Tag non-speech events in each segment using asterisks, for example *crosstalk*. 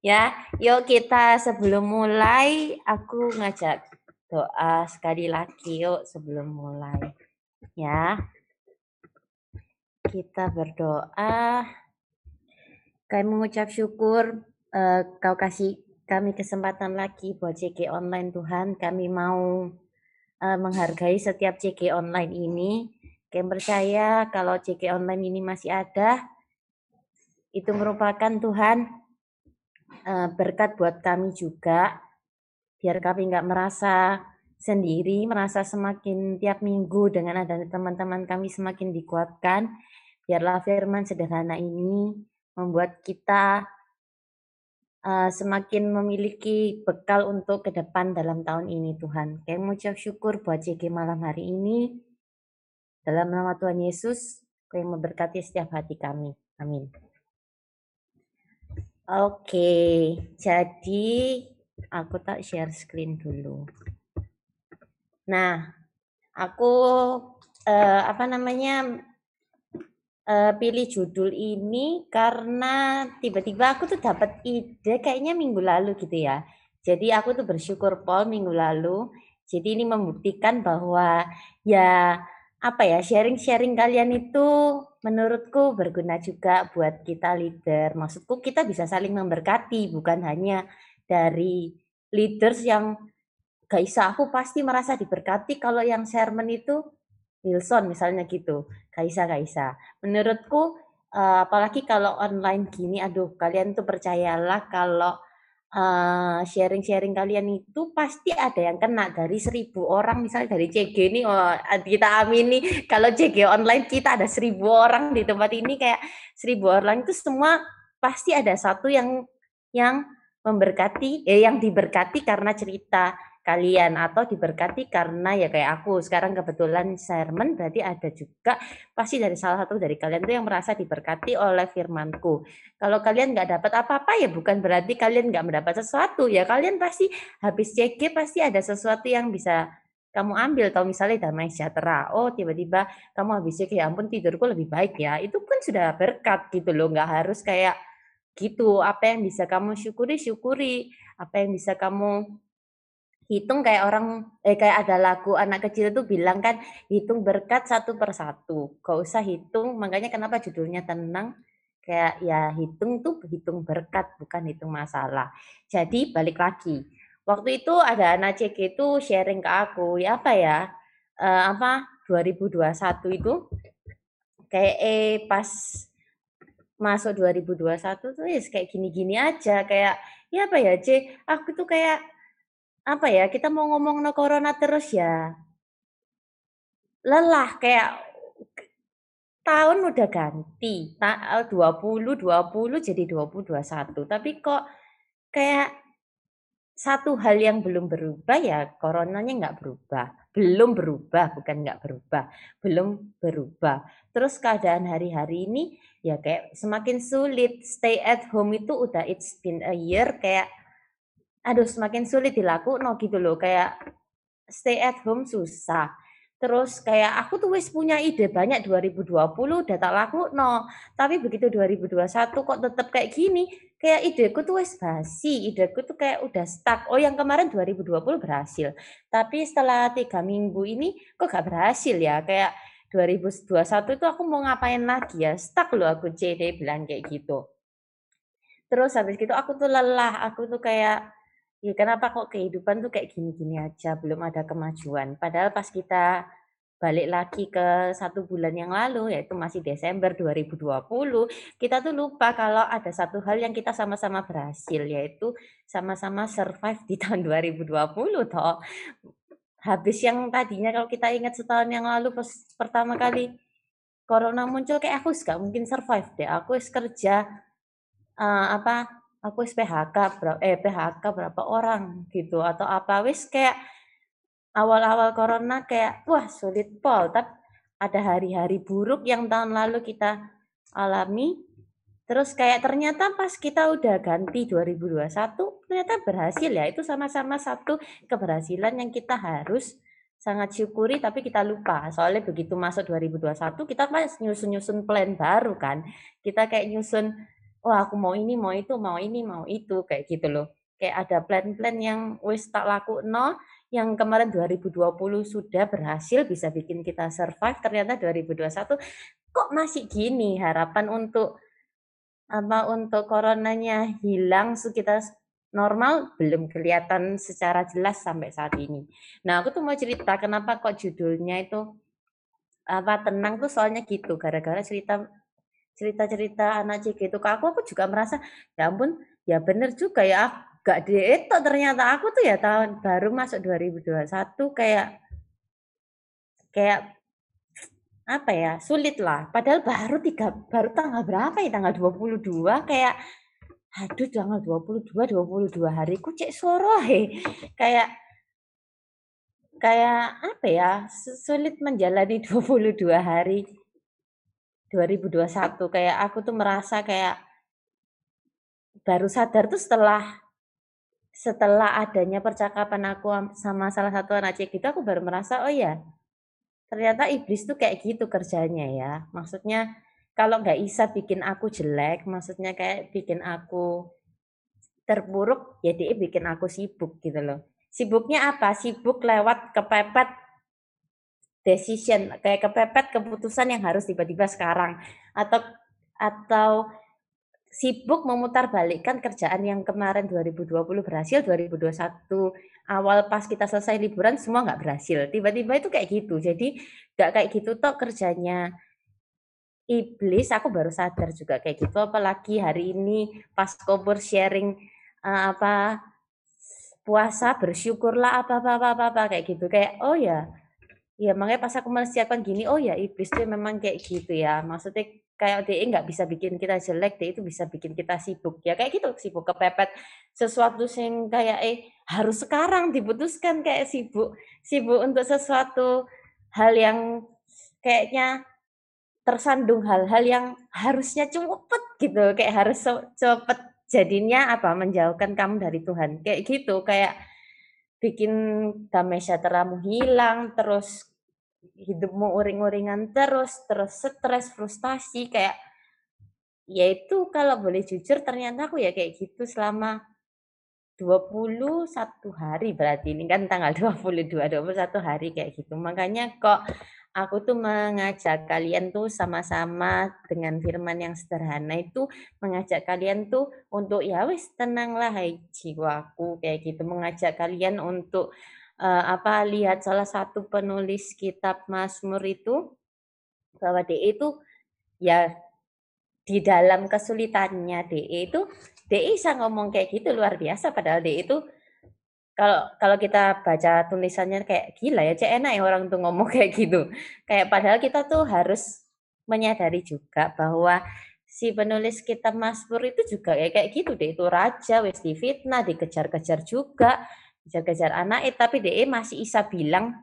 Ya, yuk kita sebelum mulai aku ngajak doa sekali lagi yuk sebelum mulai. Ya. Kita berdoa. Kami mengucap syukur uh, kau kasih kami kesempatan lagi buat CG online Tuhan. Kami mau uh, menghargai setiap CG online ini. Kami percaya kalau CG online ini masih ada, itu merupakan Tuhan uh, berkat buat kami juga, biar kami nggak merasa sendiri, merasa semakin tiap minggu dengan adanya teman-teman kami semakin dikuatkan. Biarlah firman sederhana ini membuat kita uh, semakin memiliki bekal untuk ke depan dalam tahun ini Tuhan. Kami mengucap syukur buat JG malam hari ini. Dalam nama Tuhan Yesus, kami memberkati setiap hati kami. Amin. Oke, jadi aku tak share screen dulu. Nah, aku uh, apa namanya uh, pilih judul ini karena tiba-tiba aku tuh dapat ide kayaknya minggu lalu gitu ya. Jadi aku tuh bersyukur Paul minggu lalu. Jadi ini membuktikan bahwa ya apa ya sharing-sharing kalian itu menurutku berguna juga buat kita leader. Maksudku kita bisa saling memberkati, bukan hanya dari leaders yang Kaisa aku pasti merasa diberkati kalau yang sermon itu Wilson misalnya gitu. Kaisa Kaisa. Menurutku uh, apalagi kalau online gini aduh kalian tuh percayalah kalau uh, sharing-sharing kalian itu pasti ada yang kena dari seribu orang. Misalnya dari CG ini oh, kita amini kalau CG online kita ada seribu orang di tempat ini kayak seribu orang itu semua pasti ada satu yang yang memberkati eh yang diberkati karena cerita kalian atau diberkati karena ya kayak aku. Sekarang kebetulan sermon berarti ada juga pasti dari salah satu dari kalian tuh yang merasa diberkati oleh firmanku. Kalau kalian nggak dapat apa-apa ya bukan berarti kalian nggak mendapat sesuatu. Ya kalian pasti habis CG pasti ada sesuatu yang bisa kamu ambil. Atau misalnya damai sejahtera oh tiba-tiba kamu habis CG ya ampun tidurku lebih baik ya. Itu kan sudah berkat gitu loh. Nggak harus kayak gitu. Apa yang bisa kamu syukuri syukuri. Apa yang bisa kamu hitung kayak orang eh kayak ada lagu anak kecil itu bilang kan hitung berkat satu persatu gak usah hitung. Makanya kenapa judulnya tenang? Kayak ya hitung tuh hitung berkat bukan hitung masalah. Jadi balik lagi waktu itu ada anak CG itu sharing ke aku ya apa ya uh, apa 2021 itu kayak eh pas masuk 2021 tuh ya kayak gini-gini aja kayak ya apa ya C aku tuh kayak apa ya, kita mau ngomong no corona terus ya? Lelah kayak tahun udah ganti, ta 2020 jadi 2021, tapi kok kayak satu hal yang belum berubah ya coronanya nggak berubah, belum berubah, bukan nggak berubah, belum berubah. Terus keadaan hari-hari ini ya kayak semakin sulit, stay at home itu udah it's been a year kayak aduh semakin sulit dilakukan no gitu loh kayak stay at home susah. Terus kayak aku tuh wis punya ide banyak 2020 udah tak laku no tapi begitu 2021 kok tetap kayak gini kayak ideku tuh wis basi ideku tuh kayak udah stuck. Oh yang kemarin 2020 berhasil tapi setelah tiga minggu ini kok gak berhasil ya? Kayak 2021 itu aku mau ngapain lagi ya? Stuck loh aku CD bilang kayak gitu. Terus habis gitu aku tuh lelah aku tuh kayak Ya kenapa kok kehidupan tuh kayak gini-gini aja, belum ada kemajuan. Padahal pas kita balik lagi ke satu bulan yang lalu, yaitu masih Desember 2020, kita tuh lupa kalau ada satu hal yang kita sama-sama berhasil, yaitu sama-sama survive di *laughs* tahun 2020 toh. Habis yang tadinya kalau kita ingat setahun yang lalu pas pertama kali corona muncul kayak aku gak mungkin survive deh. Aku kerja uh, apa aku wis PHK berapa eh PHK berapa orang gitu atau apa wis kayak awal-awal corona kayak wah sulit pol tapi ada hari-hari buruk yang tahun lalu kita alami. Terus kayak ternyata pas kita udah ganti 2021 ternyata berhasil ya. Itu sama-sama satu keberhasilan yang kita harus sangat syukuri tapi kita lupa. Soalnya begitu masuk 2021 kita pas nyusun-nyusun plan baru kan. Kita kayak nyusun oh aku mau ini, mau itu, mau ini, mau itu, kayak gitu loh. Kayak ada plan-plan yang wis tak laku no, yang kemarin 2020 sudah berhasil bisa bikin kita survive, ternyata 2021 kok masih gini harapan untuk apa untuk coronanya hilang kita normal belum kelihatan secara jelas sampai saat ini. Nah, aku tuh mau cerita kenapa kok judulnya itu apa tenang tuh soalnya gitu gara-gara cerita cerita-cerita anak cik itu ke aku aku juga merasa ya ampun ya bener juga ya gak diet ternyata aku tuh ya tahun baru masuk 2021 kayak kayak apa ya sulit lah. Padahal baru tiga baru tanggal berapa ya tanggal 22 kayak aduh tanggal 22 22 hari ku cek soro he kayak kayak apa ya sulit menjalani *laughs* 22 hari 2021 kayak aku tuh merasa kayak baru sadar tuh setelah setelah adanya percakapan aku sama salah satu anak cek gitu aku baru merasa oh ya ternyata iblis tuh kayak gitu kerjanya ya. Maksudnya kalau nggak bisa bikin aku jelek maksudnya kayak bikin aku terburuk ya bikin aku sibuk gitu loh. Sibuknya apa? Sibuk lewat kepepet decision kayak kepepet keputusan yang harus tiba-tiba sekarang. Atau atau sibuk memutarbalikkan kerjaan yang kemarin 2020 berhasil 2021 awal pas kita selesai liburan semua nggak berhasil. Tiba-tiba itu kayak gitu. Jadi nggak kayak gitu toh kerjanya iblis. Aku baru sadar juga kayak gitu. Apalagi hari ini pas kubur sharing uh, apa puasa bersyukurlah apa apa apa apa, apa kayak gitu. Kayak oh ya Ya makanya pas aku mempersiapkan gini, oh ya iblis tuh memang kayak gitu ya. Maksudnya kayak DE nggak bisa bikin kita jelek, DE itu bisa bikin kita sibuk. Ya kayak gitu, sibuk kepepet sesuatu yang kayak eh harus sekarang diputuskan kayak sibuk, sibuk untuk sesuatu hal yang kayaknya tersandung hal-hal yang harusnya cepet gitu, kayak harus cepet jadinya apa menjauhkan kamu dari Tuhan kayak gitu kayak bikin damai sejahteramu hilang terus hidupmu uring-uringan terus, terus stres, frustasi kayak ya itu kalau boleh jujur ternyata aku ya kayak gitu selama 21 hari berarti ini kan tanggal *laughs* 22 21 hari kayak gitu. Makanya kok aku tuh mengajak kalian tuh sama-sama dengan firman yang sederhana itu mengajak kalian tuh untuk ya wis tenanglah hai jiwaku kayak gitu mengajak kalian untuk uh, apa lihat salah satu penulis kitab Mazmur itu bahwa DE itu ya di dalam kesulitannya DE itu DE bisa ngomong kayak gitu luar biasa. Padahal DE itu kalau kalau kita baca tulisannya kayak gila ya cek enak ya orang tuh ngomong *laughs* kayak gitu. Kayak padahal kita tuh harus menyadari juga bahwa si penulis kitab Mazmur itu juga kayak kayak gitu. Deh itu raja wis difitnah dikejar-kejar juga kejar-kejar anak eh tapi DE masih bisa bilang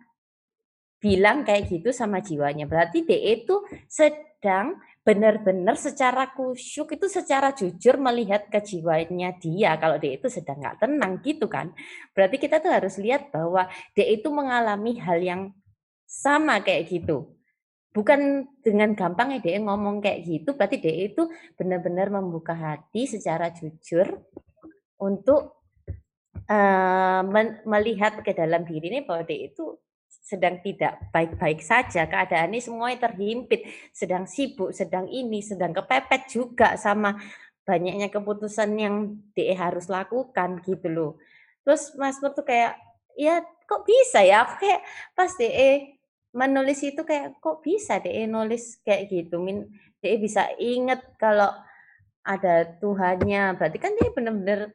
bilang kayak gitu sama jiwanya. Berarti DE itu sedang benar-benar secara kusyuk itu secara jujur melihat kejiwaannya dia. Kalau DE itu sedang nggak tenang gitu kan. Berarti kita tuh harus lihat bahwa DE itu mengalami hal yang sama kayak gitu. Bukan dengan gampang ya DE ngomong kayak gitu, berarti DE itu benar-benar membuka hati secara jujur untuk uh, melihat ke dalam diri ini bahwa dia itu sedang tidak baik-baik saja, keadaan ini semuanya terhimpit, sedang sibuk, sedang ini, sedang kepepet juga sama banyaknya keputusan yang DE harus lakukan gitu loh. Terus Mas Pur tuh kayak, ya kok bisa ya? Aku kayak pas DE menulis itu kayak kok bisa DE nulis kayak gitu. Min DE bisa inget kalau ada Tuhannya. Berarti kan dia benar-benar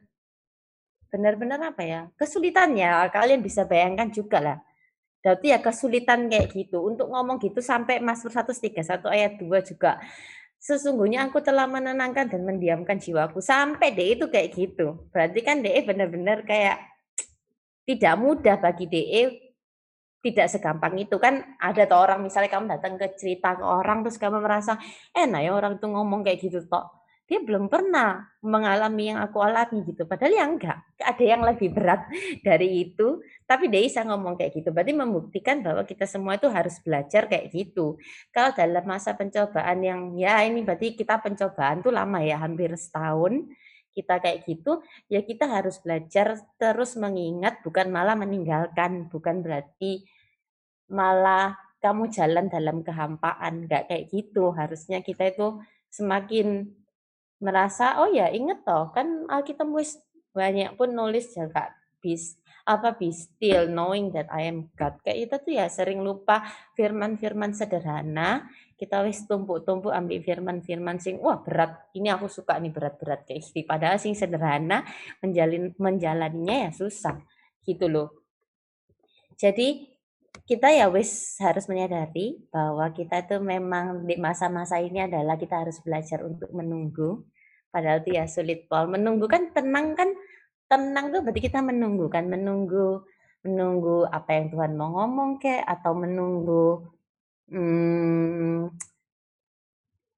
benar-benar apa ya kesulitannya kalian bisa bayangkan juga lah. Berarti ya kesulitan kayak gitu. Untuk ngomong gitu sampai Mazmur 131 ayat 2 juga. Sesungguhnya aku telah menenangkan dan mendiamkan jiwaku. Sampai DE itu kayak gitu. Berarti kan DE benar-benar kayak tidak mudah bagi DE tidak segampang itu. Kan ada tuh orang misalnya kamu datang ke cerita ke orang terus kamu merasa enak ya orang tuh ngomong kayak gitu toh dia belum pernah mengalami yang aku alami gitu. Padahal yang enggak, ada yang lebih berat *laughs* dari itu. Tapi dia bisa ngomong kayak gitu. Berarti membuktikan bahwa kita semua itu harus belajar kayak gitu. Kalau dalam masa pencobaan yang ya ini berarti kita pencobaan tuh lama ya, hampir setahun kita kayak gitu, ya kita harus belajar terus mengingat, bukan malah meninggalkan, bukan berarti malah kamu jalan dalam kehampaan, nggak kayak gitu. Harusnya kita itu semakin merasa oh ya inget toh kan Alkitab wis banyak pun nulis jaga bis apa be still knowing that I am God. Kayak itu tuh ya sering lupa firman-firman sederhana. Kita wis tumpuk-tumpuk ambil firman-firman sing wah berat. Ini aku suka nih berat-berat kayak isti. Padahal sing sederhana menjalin menjalaninya ya susah. Gitu loh. Jadi kita ya wis harus menyadari bahwa kita itu memang di masa-masa ini adalah kita harus belajar untuk menunggu Padahal itu ya sulit Paul. Menunggu kan tenang kan tenang tuh berarti kita menunggu kan menunggu menunggu apa yang Tuhan mau ngomong ke atau menunggu hmm,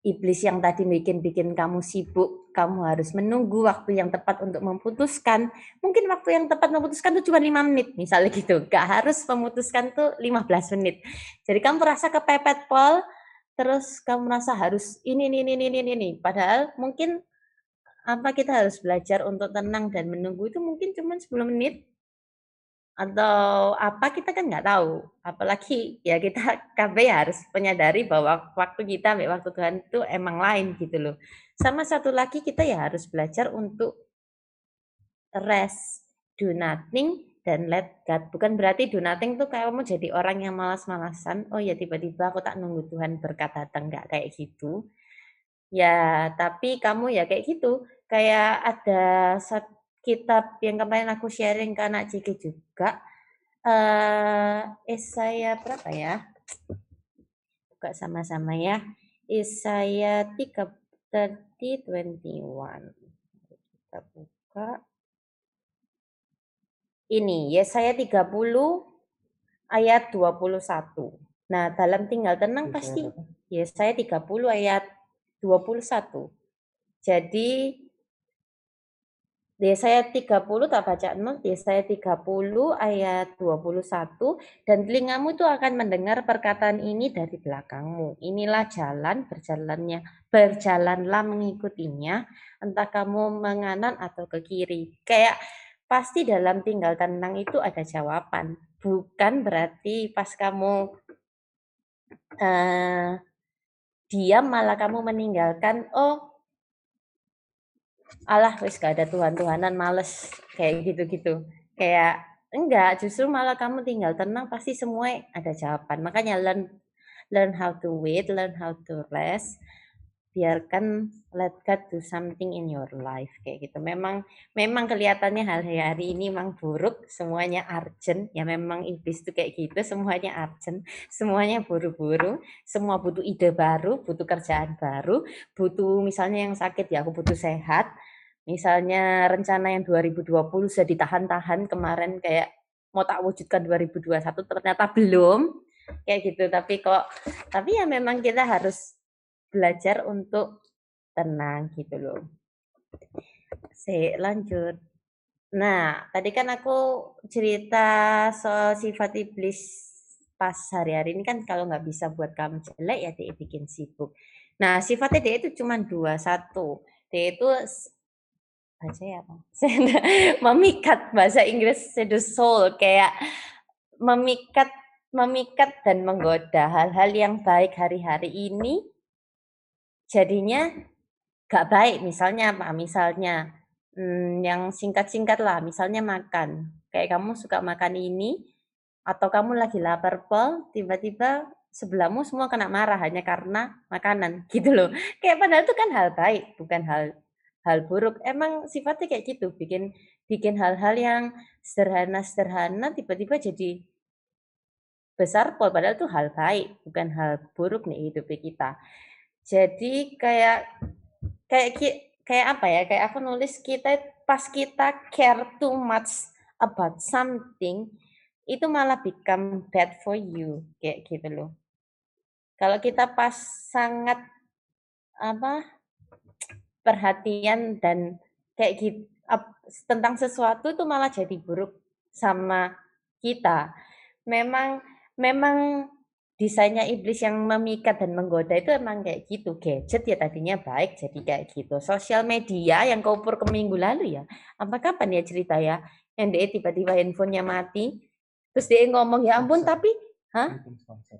iblis yang tadi bikin-bikin kamu sibuk, kamu harus menunggu waktu yang tepat untuk memutuskan. Mungkin waktu yang tepat memutuskan itu cuma lima menit, misalnya gitu. Gak harus memutuskan tuh 15 menit. Jadi kamu merasa kepepet, Paul, terus kamu merasa harus ini, ini, ini, ini, ini. Padahal mungkin apa kita harus belajar untuk tenang dan menunggu itu mungkin cuma 10 menit? Atau apa kita kan nggak tahu. Apalagi ya kita *laughs* KB harus menyadari bahwa waktu kita waktu Tuhan itu emang lain gitu loh. Sama satu lagi kita ya harus belajar untuk rest. Do nothing dan let God. Bukan berarti do nothing tuh kayak kamu jadi orang yang malas-malasan oh ya tiba-tiba aku tak nunggu Tuhan berkata datang kayak gitu. Ya tapi kamu ya kayak gitu kayak ada kitab yang kemarin aku sharing ke anak Ciki juga. Uh, Isaya berapa ya? Buka sama-sama ya. Isaya 3 30 21. Kita buka. Ini Yesaya 30 ayat 21. Nah, dalam tinggal tenang pasti Yesaya 30 ayat 21. Jadi Yesaya 30 tak baca not, Yesaya 30 ayat 21 dan telingamu itu akan mendengar perkataan ini dari belakangmu. Inilah jalan berjalannya, berjalanlah mengikutinya, entah kamu menganan atau ke kiri. Kayak pasti dalam tinggal tenang itu ada jawaban. Bukan berarti pas kamu uh, diam malah kamu meninggalkan, oh alah wis gak ada Tuhan-Tuhanan males kayak gitu-gitu. Kayak enggak, justru malah kamu tinggal tenang pasti semua ada jawaban. Makanya learn learn how to wait, learn how to rest. Biarkan let God do something in your life kayak gitu. Memang memang kelihatannya hari-hari ini memang buruk, semuanya urgent. Ya memang iblis itu kayak gitu, semuanya urgent, semuanya buru-buru, semua butuh ide baru, butuh kerjaan baru, butuh misalnya yang sakit ya aku butuh sehat Misalnya rencana yang 2020 sudah ditahan-tahan kemarin kayak mau tak wujudkan 2021 ternyata belum kayak gitu tapi kok tapi ya memang kita harus belajar untuk tenang gitu loh. Saya lanjut. Nah, tadi kan aku cerita soal sifat iblis pas hari-hari ini kan kalau nggak bisa buat kamu jelek ya dia bikin sibuk. Nah, sifatnya dia itu cuma dua satu. Dia itu baca ya apa? *laughs* memikat bahasa Inggris the soul kayak memikat memikat dan menggoda hal-hal yang baik hari-hari ini jadinya gak baik misalnya apa? Misalnya hmm, yang singkat-singkat lah misalnya makan. Kayak kamu suka makan ini atau kamu lagi lapar pol tiba-tiba sebelahmu semua kena marah hanya karena makanan *laughs* gitu loh. Kayak padahal itu kan hal baik bukan hal hal buruk. Emang sifatnya kayak gitu bikin bikin hal-hal yang sederhana-sederhana tiba-tiba jadi besar pol. Padahal itu hal baik bukan hal buruk nih hidup kita jadi kayak kayak kayak apa ya kayak aku nulis kita pas kita care too much about something itu malah become bad for you kayak gitu loh kalau kita pas sangat apa perhatian dan kayak gitu tentang sesuatu itu malah jadi buruk sama kita. Memang memang desainnya iblis yang memikat dan menggoda itu emang kayak gitu. Gadget ya tadinya baik jadi kayak gitu. Sosial media yang kau pur ke minggu lalu ya. Apa kapan ya cerita ya? Yang dia tiba-tiba handphonenya mati. Terus dia ngomong ya ampun tapi Hah?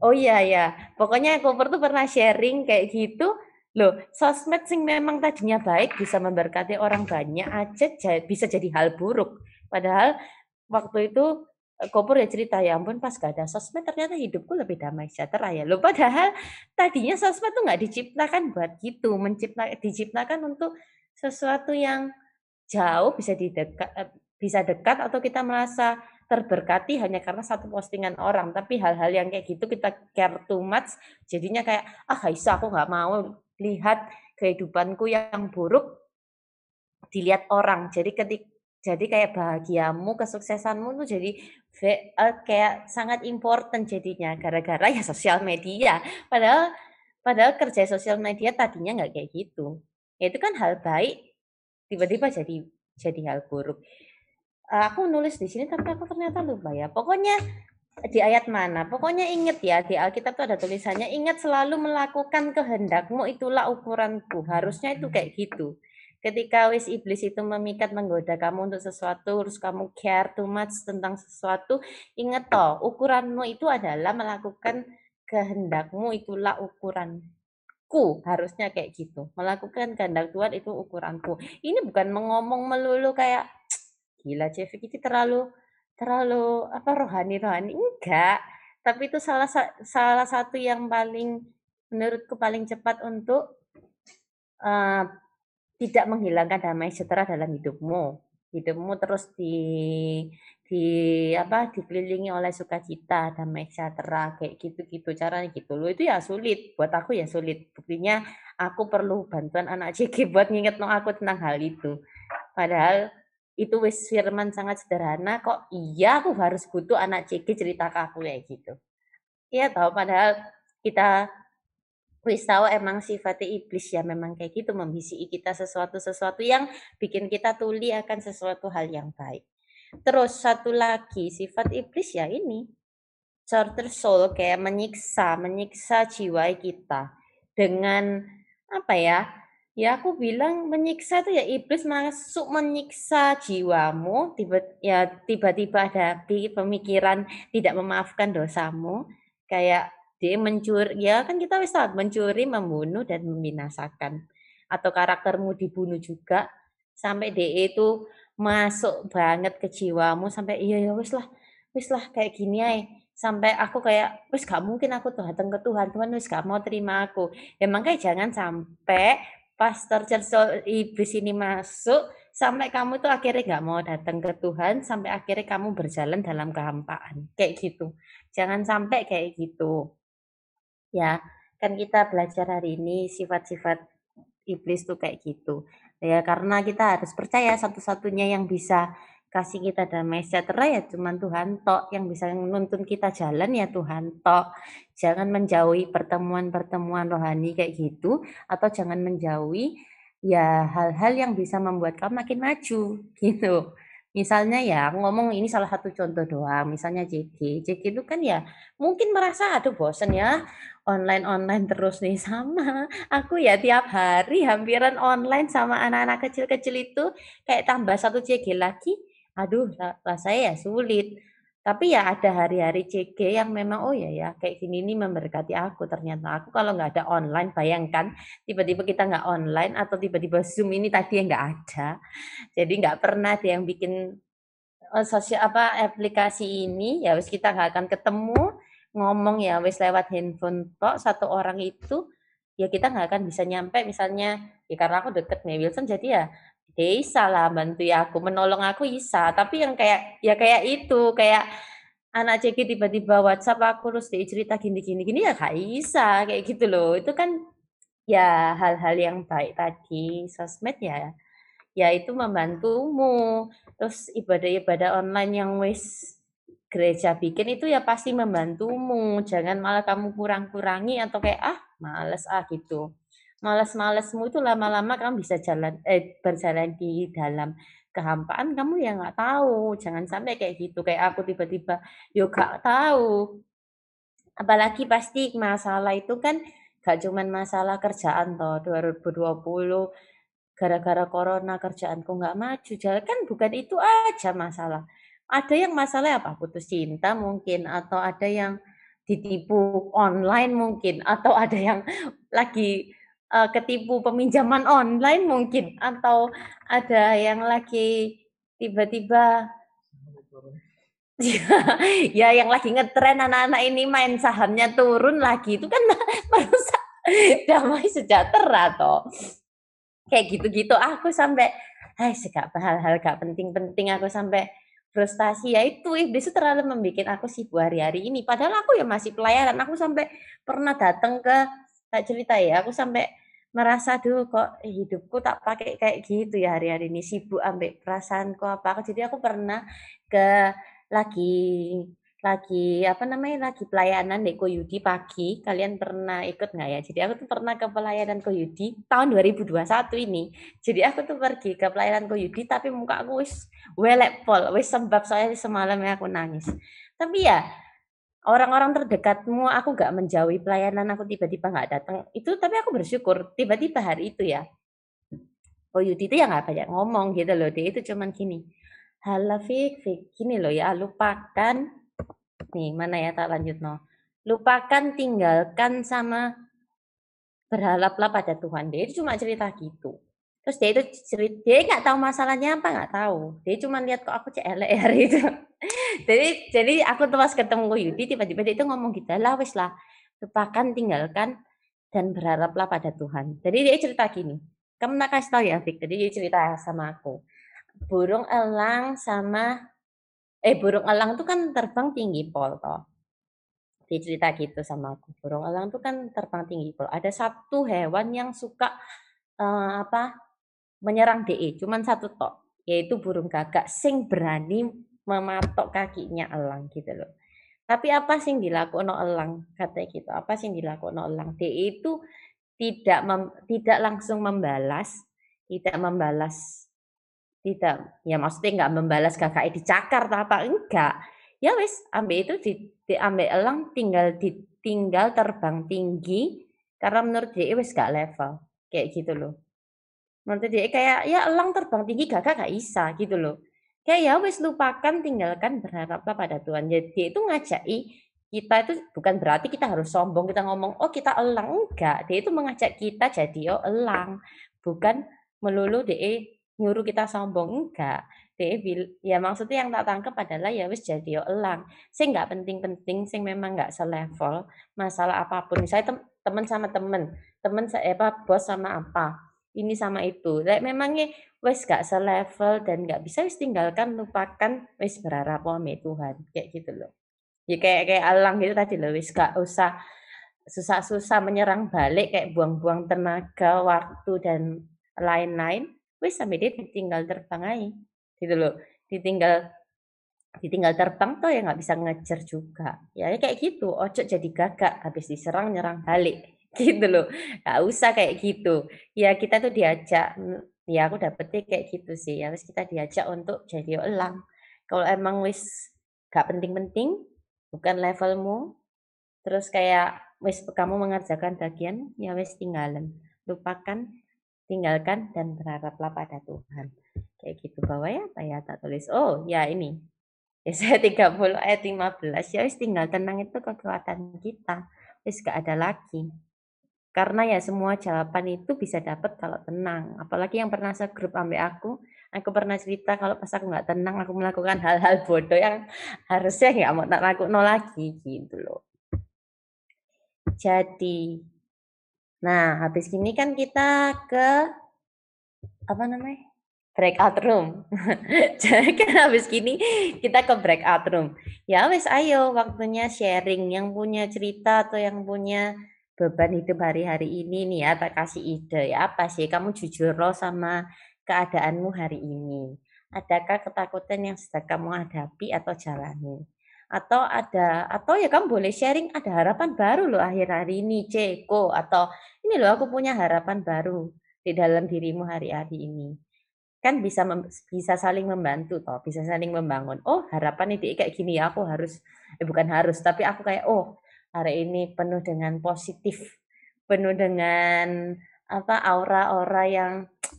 Oh iya ya. Pokoknya Cooper tuh pernah sharing kayak gitu. Loh, sosmed sing memang tadinya baik bisa memberkati orang banyak aja bisa jadi hal buruk. Padahal waktu itu Kopur ya cerita ya ampun pas gak ada sosmed ternyata hidupku lebih damai sejahtera ya. Lo padahal tadinya sosmed tuh nggak diciptakan buat gitu mencipta diciptakan untuk sesuatu yang jauh bisa didekat eh, bisa dekat atau kita merasa terberkati hanya karena satu postingan orang. Tapi hal-hal yang kayak gitu kita care too much jadinya kayak ah Haisa aku nggak mau lihat kehidupanku yang buruk. Dilihat orang. Jadi ketika jadi kayak bahagiamu, kesuksesanmu tuh jadi uh, kayak sangat important jadinya gara-gara ya sosial media. Padahal padahal kerja sosial media tadinya nggak kayak gitu. Ya itu kan hal baik, tiba-tiba jadi jadi hal buruk. Uh, aku nulis di sini tapi aku ternyata lupa ya. Pokoknya di ayat mana? Pokoknya inget ya di Alkitab tuh ada tulisannya ingat selalu melakukan kehendakmu itulah ukuranku. Harusnya itu kayak gitu ketika wis iblis itu memikat menggoda kamu untuk sesuatu terus kamu care too much tentang sesuatu ingat toh ukuranmu itu adalah melakukan kehendakmu itulah ukuranku. Harusnya kayak gitu. Melakukan kehendak Tuhan itu ukuranku. Ini bukan mengomong melulu kayak gila Cevik itu terlalu terlalu apa rohani rohani enggak. Tapi itu salah salah satu yang paling menurutku paling cepat untuk uh, tidak menghilangkan damai sejahtera dalam hidupmu. Hidupmu terus di di apa dikelilingi oleh sukacita, damai sejahtera kayak gitu-gitu caranya gitu loh. Itu ya sulit buat aku ya sulit. Buktinya aku perlu bantuan anak *laughs* CG buat nginget no aku tentang hal itu. Padahal itu wis firman sangat sederhana kok iya aku harus butuh anak CG cerita ke aku kayak gitu. Iya tahu padahal kita wis tahu emang sifatnya iblis ya memang kayak gitu membisiki kita sesuatu-sesuatu yang bikin kita tuli akan sesuatu hal yang baik. Terus satu lagi sifat iblis ya ini torture soul kayak menyiksa, menyiksa jiwa kita dengan apa ya? Ya aku bilang menyiksa itu ya iblis masuk menyiksa jiwamu, tiba ya tiba-tiba ada pemikiran tidak memaafkan dosamu, kayak dia mencuri, ya kan kita bisa mencuri, membunuh dan membinasakan. Atau karaktermu dibunuh juga sampai dia itu masuk banget ke jiwamu sampai iya ya wis lah, wis lah kayak gini ya sampai aku kayak wis gak mungkin aku tuh datang ke Tuhan Tuhan wis gak mau terima aku. Ya makanya jangan sampai pastor cerso iblis ini masuk sampai kamu tuh akhirnya gak mau datang ke Tuhan sampai akhirnya kamu berjalan dalam kehampaan. Kayak gitu. Jangan sampai kayak gitu Ya, kan kita belajar hari ini sifat-sifat iblis tuh kayak gitu. Ya karena kita harus percaya satu-satunya yang bisa kasih kita damai sejahtera ya cuman Tuhan tok yang bisa menuntun kita jalan ya Tuhan tok. Jangan menjauhi pertemuan-pertemuan rohani kayak gitu atau jangan menjauhi ya hal-hal yang bisa membuat kamu makin maju *laughs* gitu. Misalnya ya, ngomong ini salah satu contoh doang, misalnya JG. JG itu kan ya mungkin merasa aduh bosen ya online-online terus nih *laughs* sama. Aku ya tiap hari hampiran online sama anak-anak kecil-kecil itu kayak tambah satu JG lagi. Aduh, rasanya ya sulit. Tapi ya ada hari-hari CG yang memang oh ya ya kayak gini ini memberkati aku ternyata. Aku kalau nggak ada online bayangkan tiba-tiba kita nggak online atau tiba-tiba zoom ini tadi yang nggak ada. Jadi nggak pernah ada yang bikin uh, sosial apa aplikasi ini. Ya wis kita nggak akan ketemu ngomong ya wis lewat handphone tok satu orang itu ya kita nggak akan bisa nyampe misalnya ya karena aku deket nih Wilson jadi ya bisa lah bantu ya aku menolong aku bisa tapi yang kayak ya kayak itu kayak anak ceki tiba-tiba WhatsApp aku terus dia cerita gini gini ya gak bisa kayak gitu loh. Itu kan ya hal-hal yang baik tadi sosmed ya. Ya itu membantumu. Terus ibadah-ibadah online yang wis gereja bikin itu ya pasti membantumu. Jangan malah kamu kurang-kurangi atau kayak ah males ah gitu Males-malesmu itu lama-lama kamu bisa jalan eh berjalan di dalam kehampaan kamu ya nggak tahu. Jangan sampai kayak gitu. Kayak aku tiba-tiba yo gak tahu. Apalagi pasti masalah itu kan gak cuman masalah kerjaan toh 2020 gara-gara corona kerjaanku nggak maju jalan kan bukan itu aja masalah ada yang masalah apa putus cinta mungkin atau ada yang ditipu online mungkin atau ada yang lagi uh, ketipu peminjaman online mungkin atau ada yang lagi tiba-tiba *laughs* ya yang lagi ngetren anak-anak ini main sahamnya turun lagi itu kan *laughs* merusak damai sejahtera toh. Kayak gitu-gitu aku sampai hai segak hal-hal gak penting-penting aku sampai frustasi. Ya itu iblis itu terlalu membuat aku sibuk hari-hari ini. Padahal aku ya masih pelayanan aku sampai pernah datang ke tak cerita ya. Aku sampai merasa dulu kok hidupku tak pakai kayak gitu ya hari-hari ini? Sibuk ambek perasaanku apa? Jadi aku pernah ke lagi lagi apa namanya lagi pelayanan di Koyudi pagi. Kalian pernah ikut nggak ya? Jadi aku tuh pernah ke pelayanan Koyudi tahun 2021 ini. Jadi aku tuh pergi ke pelayanan Koyudi tapi muka aku wis welek pol wis sebab soalnya semalam ya aku nangis. Tapi ya orang-orang terdekatmu aku gak menjauhi pelayanan aku tiba-tiba nggak datang itu tapi aku bersyukur tiba-tiba hari itu ya Koyudi itu ya nggak banyak ngomong gitu loh dia itu cuman gini Halo Fik, Fik, gini loh ya, lupakan Nih, mana ya tak lanjut no. Lupakan, tinggalkan sama berharaplah pada Tuhan. Dia itu cuma cerita gitu. Terus dia itu cerita, dia nggak tahu masalahnya apa nggak tahu. Dia cuma lihat kok aku CLR ya, itu. jadi jadi aku pas ketemu Yudi tiba-tiba dia itu ngomong gitu, lah wis lah, lupakan, tinggalkan dan berharaplah pada Tuhan. Jadi dia cerita gini, kamu nak kasih tahu ya, Fik. Jadi dia cerita sama aku. Burung elang sama eh burung elang tuh kan terbang tinggi pol toh. Dia cerita gitu sama aku. Burung elang tuh kan terbang tinggi pol. Ada satu hewan yang suka uh, apa menyerang DE, cuman satu tok, yaitu burung gagak sing berani mematok kakinya elang gitu loh. Tapi apa sih yang dilakukan elang? Katanya gitu. Apa sih yang dilakukan elang? DE itu tidak mem, tidak langsung membalas, tidak membalas tidak, ya maksudnya nggak membalas kakak dicakar atau apa, enggak. Ya wis, ambil itu di, diambil elang tinggal ditinggal terbang tinggi karena menurut dia wis gak level. Kayak gitu loh. Menurut dia kayak ya elang terbang tinggi gak gak bisa gitu loh. Kayak ya wis lupakan tinggalkan berharaplah pada Tuhan. Jadi itu ngajaki kita itu bukan berarti kita harus sombong kita ngomong oh kita elang. Enggak dia itu mengajak kita jadi oh elang. Bukan melulu dia nyuruh kita sombong enggak. Dia bil ya maksudnya yang tak tangkap adalah ya wis jadi yo elang. Sing nggak penting-penting sing memang nggak selevel masalah apa pun. Saya tem teman sama temen temen saya apa bos sama apa ini sama itu. Like, memangnya wis gak selevel dan nggak bisa wis tinggalkan lupakan wis berharap wame Tuhan kayak gitu loh. Ya kayak kayak elang gitu tadi loh wis gak usah susah-susah menyerang balik kayak buang-buang tenaga waktu dan lain-lain wis sampai dia ditinggal terbang aja gitu loh. Ditinggal ditinggal terbang tuh ya nggak bisa ngejar juga. Ya kayak gitu ojo jadi gagak habis diserang nyerang balik gitu loh nggak usah kayak gitu ya kita tuh diajak ya aku dapetnya kayak gitu sih ya wis kita diajak untuk jadi elang kalau emang wis gak penting-penting bukan levelmu terus kayak wis kamu mengerjakan bagian ya wis tinggalan lupakan tinggalkan dan berharaplah pada Tuhan. Kayak gitu bawah ya ya tak tulis. Oh ya ini. Ya saya 30 ayat 15 ya wis tinggal tenang itu kekuatan kita. Wis gak ada lagi. Karena ya semua jawaban itu bisa dapat kalau tenang. Apalagi yang pernah grup ambil aku, aku pernah cerita kalau pas aku nggak tenang aku melakukan hal-hal bodoh yang harusnya nggak mau tak lakukan lagi gitu loh. Jadi Nah, habis ini kan kita ke apa namanya? breakout room. *laughs* Jadi kan habis gini kita ke breakout room. Ya wes ayo waktunya sharing yang punya cerita atau yang punya beban hidup hari-hari ini nih ya tak kasih ide ya apa sih kamu jujur loh sama keadaanmu hari ini. Adakah ketakutan yang sedang kamu hadapi atau jalani? atau ada atau ya kamu boleh sharing ada harapan baru loh akhir hari ini Ceko atau ini loh aku punya harapan baru di dalam dirimu hari-hari ini kan bisa bisa saling membantu toh bisa saling membangun oh harapan ini kayak gini ya aku harus eh bukan harus tapi aku kayak oh hari ini penuh dengan positif penuh dengan apa aura-aura yang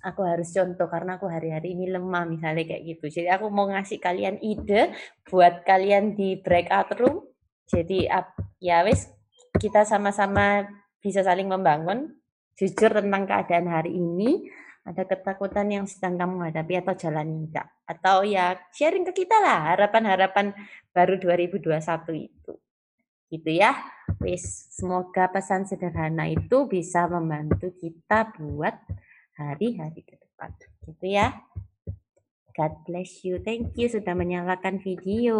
aku harus contoh karena aku hari-hari ini lemah misalnya kayak gitu. Jadi aku mau ngasih kalian ide buat kalian di breakout room. Jadi ya wis kita sama-sama bisa saling membangun jujur tentang keadaan hari ini ada ketakutan yang sedang kamu hadapi atau jalan enggak atau ya sharing ke kita lah harapan-harapan baru 2021 itu gitu ya. Wis semoga pesan sederhana itu bisa membantu kita buat hari-hari ke depan. Gitu ya. God bless you. Thank you sudah menyalakan video